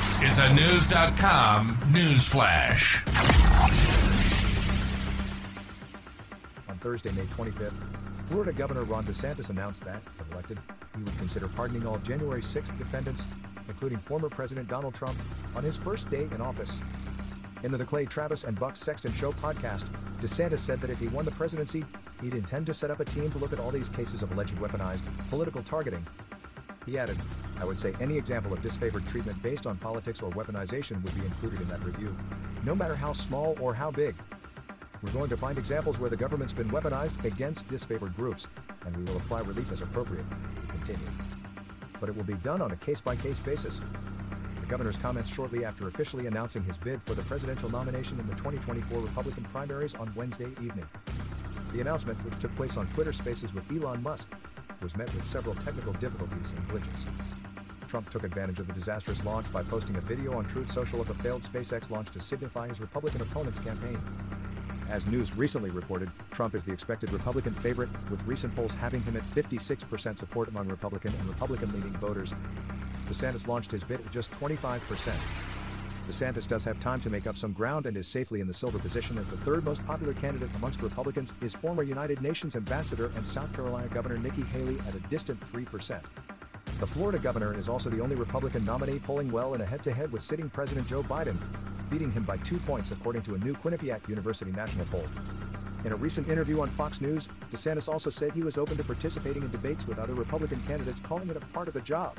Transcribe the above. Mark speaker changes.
Speaker 1: This is a Knewz.com news flash.
Speaker 2: On Thursday, May 25th, Florida Governor Ron DeSantis announced that, if elected, he would consider pardoning all January 6th defendants, including former President Donald Trump, on his first day in office. In the The Clay Travis and Buck Sexton Show podcast, DeSantis said that if he won the presidency, he'd intend to set up a team to look at all these cases of alleged weaponized political targeting. He added, I would say any example of disfavored treatment based on politics or weaponization would be included in that review, no matter how small or how big. We're going to find examples where the government's been weaponized against disfavored groups, and we will apply relief as appropriate. He continued. But it will be done on a case by case basis. The governor's comments shortly after officially announcing his bid for the presidential nomination in the 2024 Republican primaries on Wednesday evening. The announcement, which took place on Twitter Spaces with Elon Musk, was met with several technical difficulties and glitches. Trump took advantage of the disastrous launch by posting a video on Truth Social of a failed SpaceX launch to signify his Republican opponent's campaign. As news recently reported, Trump is the expected Republican favorite, with recent polls having him at 56% support among Republican and Republican leaning voters. DeSantis launched his bid at just 25%. DeSantis does have time to make up some ground and is safely in the silver position as the third most popular candidate amongst Republicans is former United Nations ambassador and South Carolina Governor Nikki Haley at a distant 3%. The Florida governor is also the only Republican nominee polling well in a head to head with sitting President Joe Biden, beating him by two points according to a new Quinnipiac University national poll. In a recent interview on Fox News, DeSantis also said he was open to participating in debates with other Republican candidates, calling it a part of the job.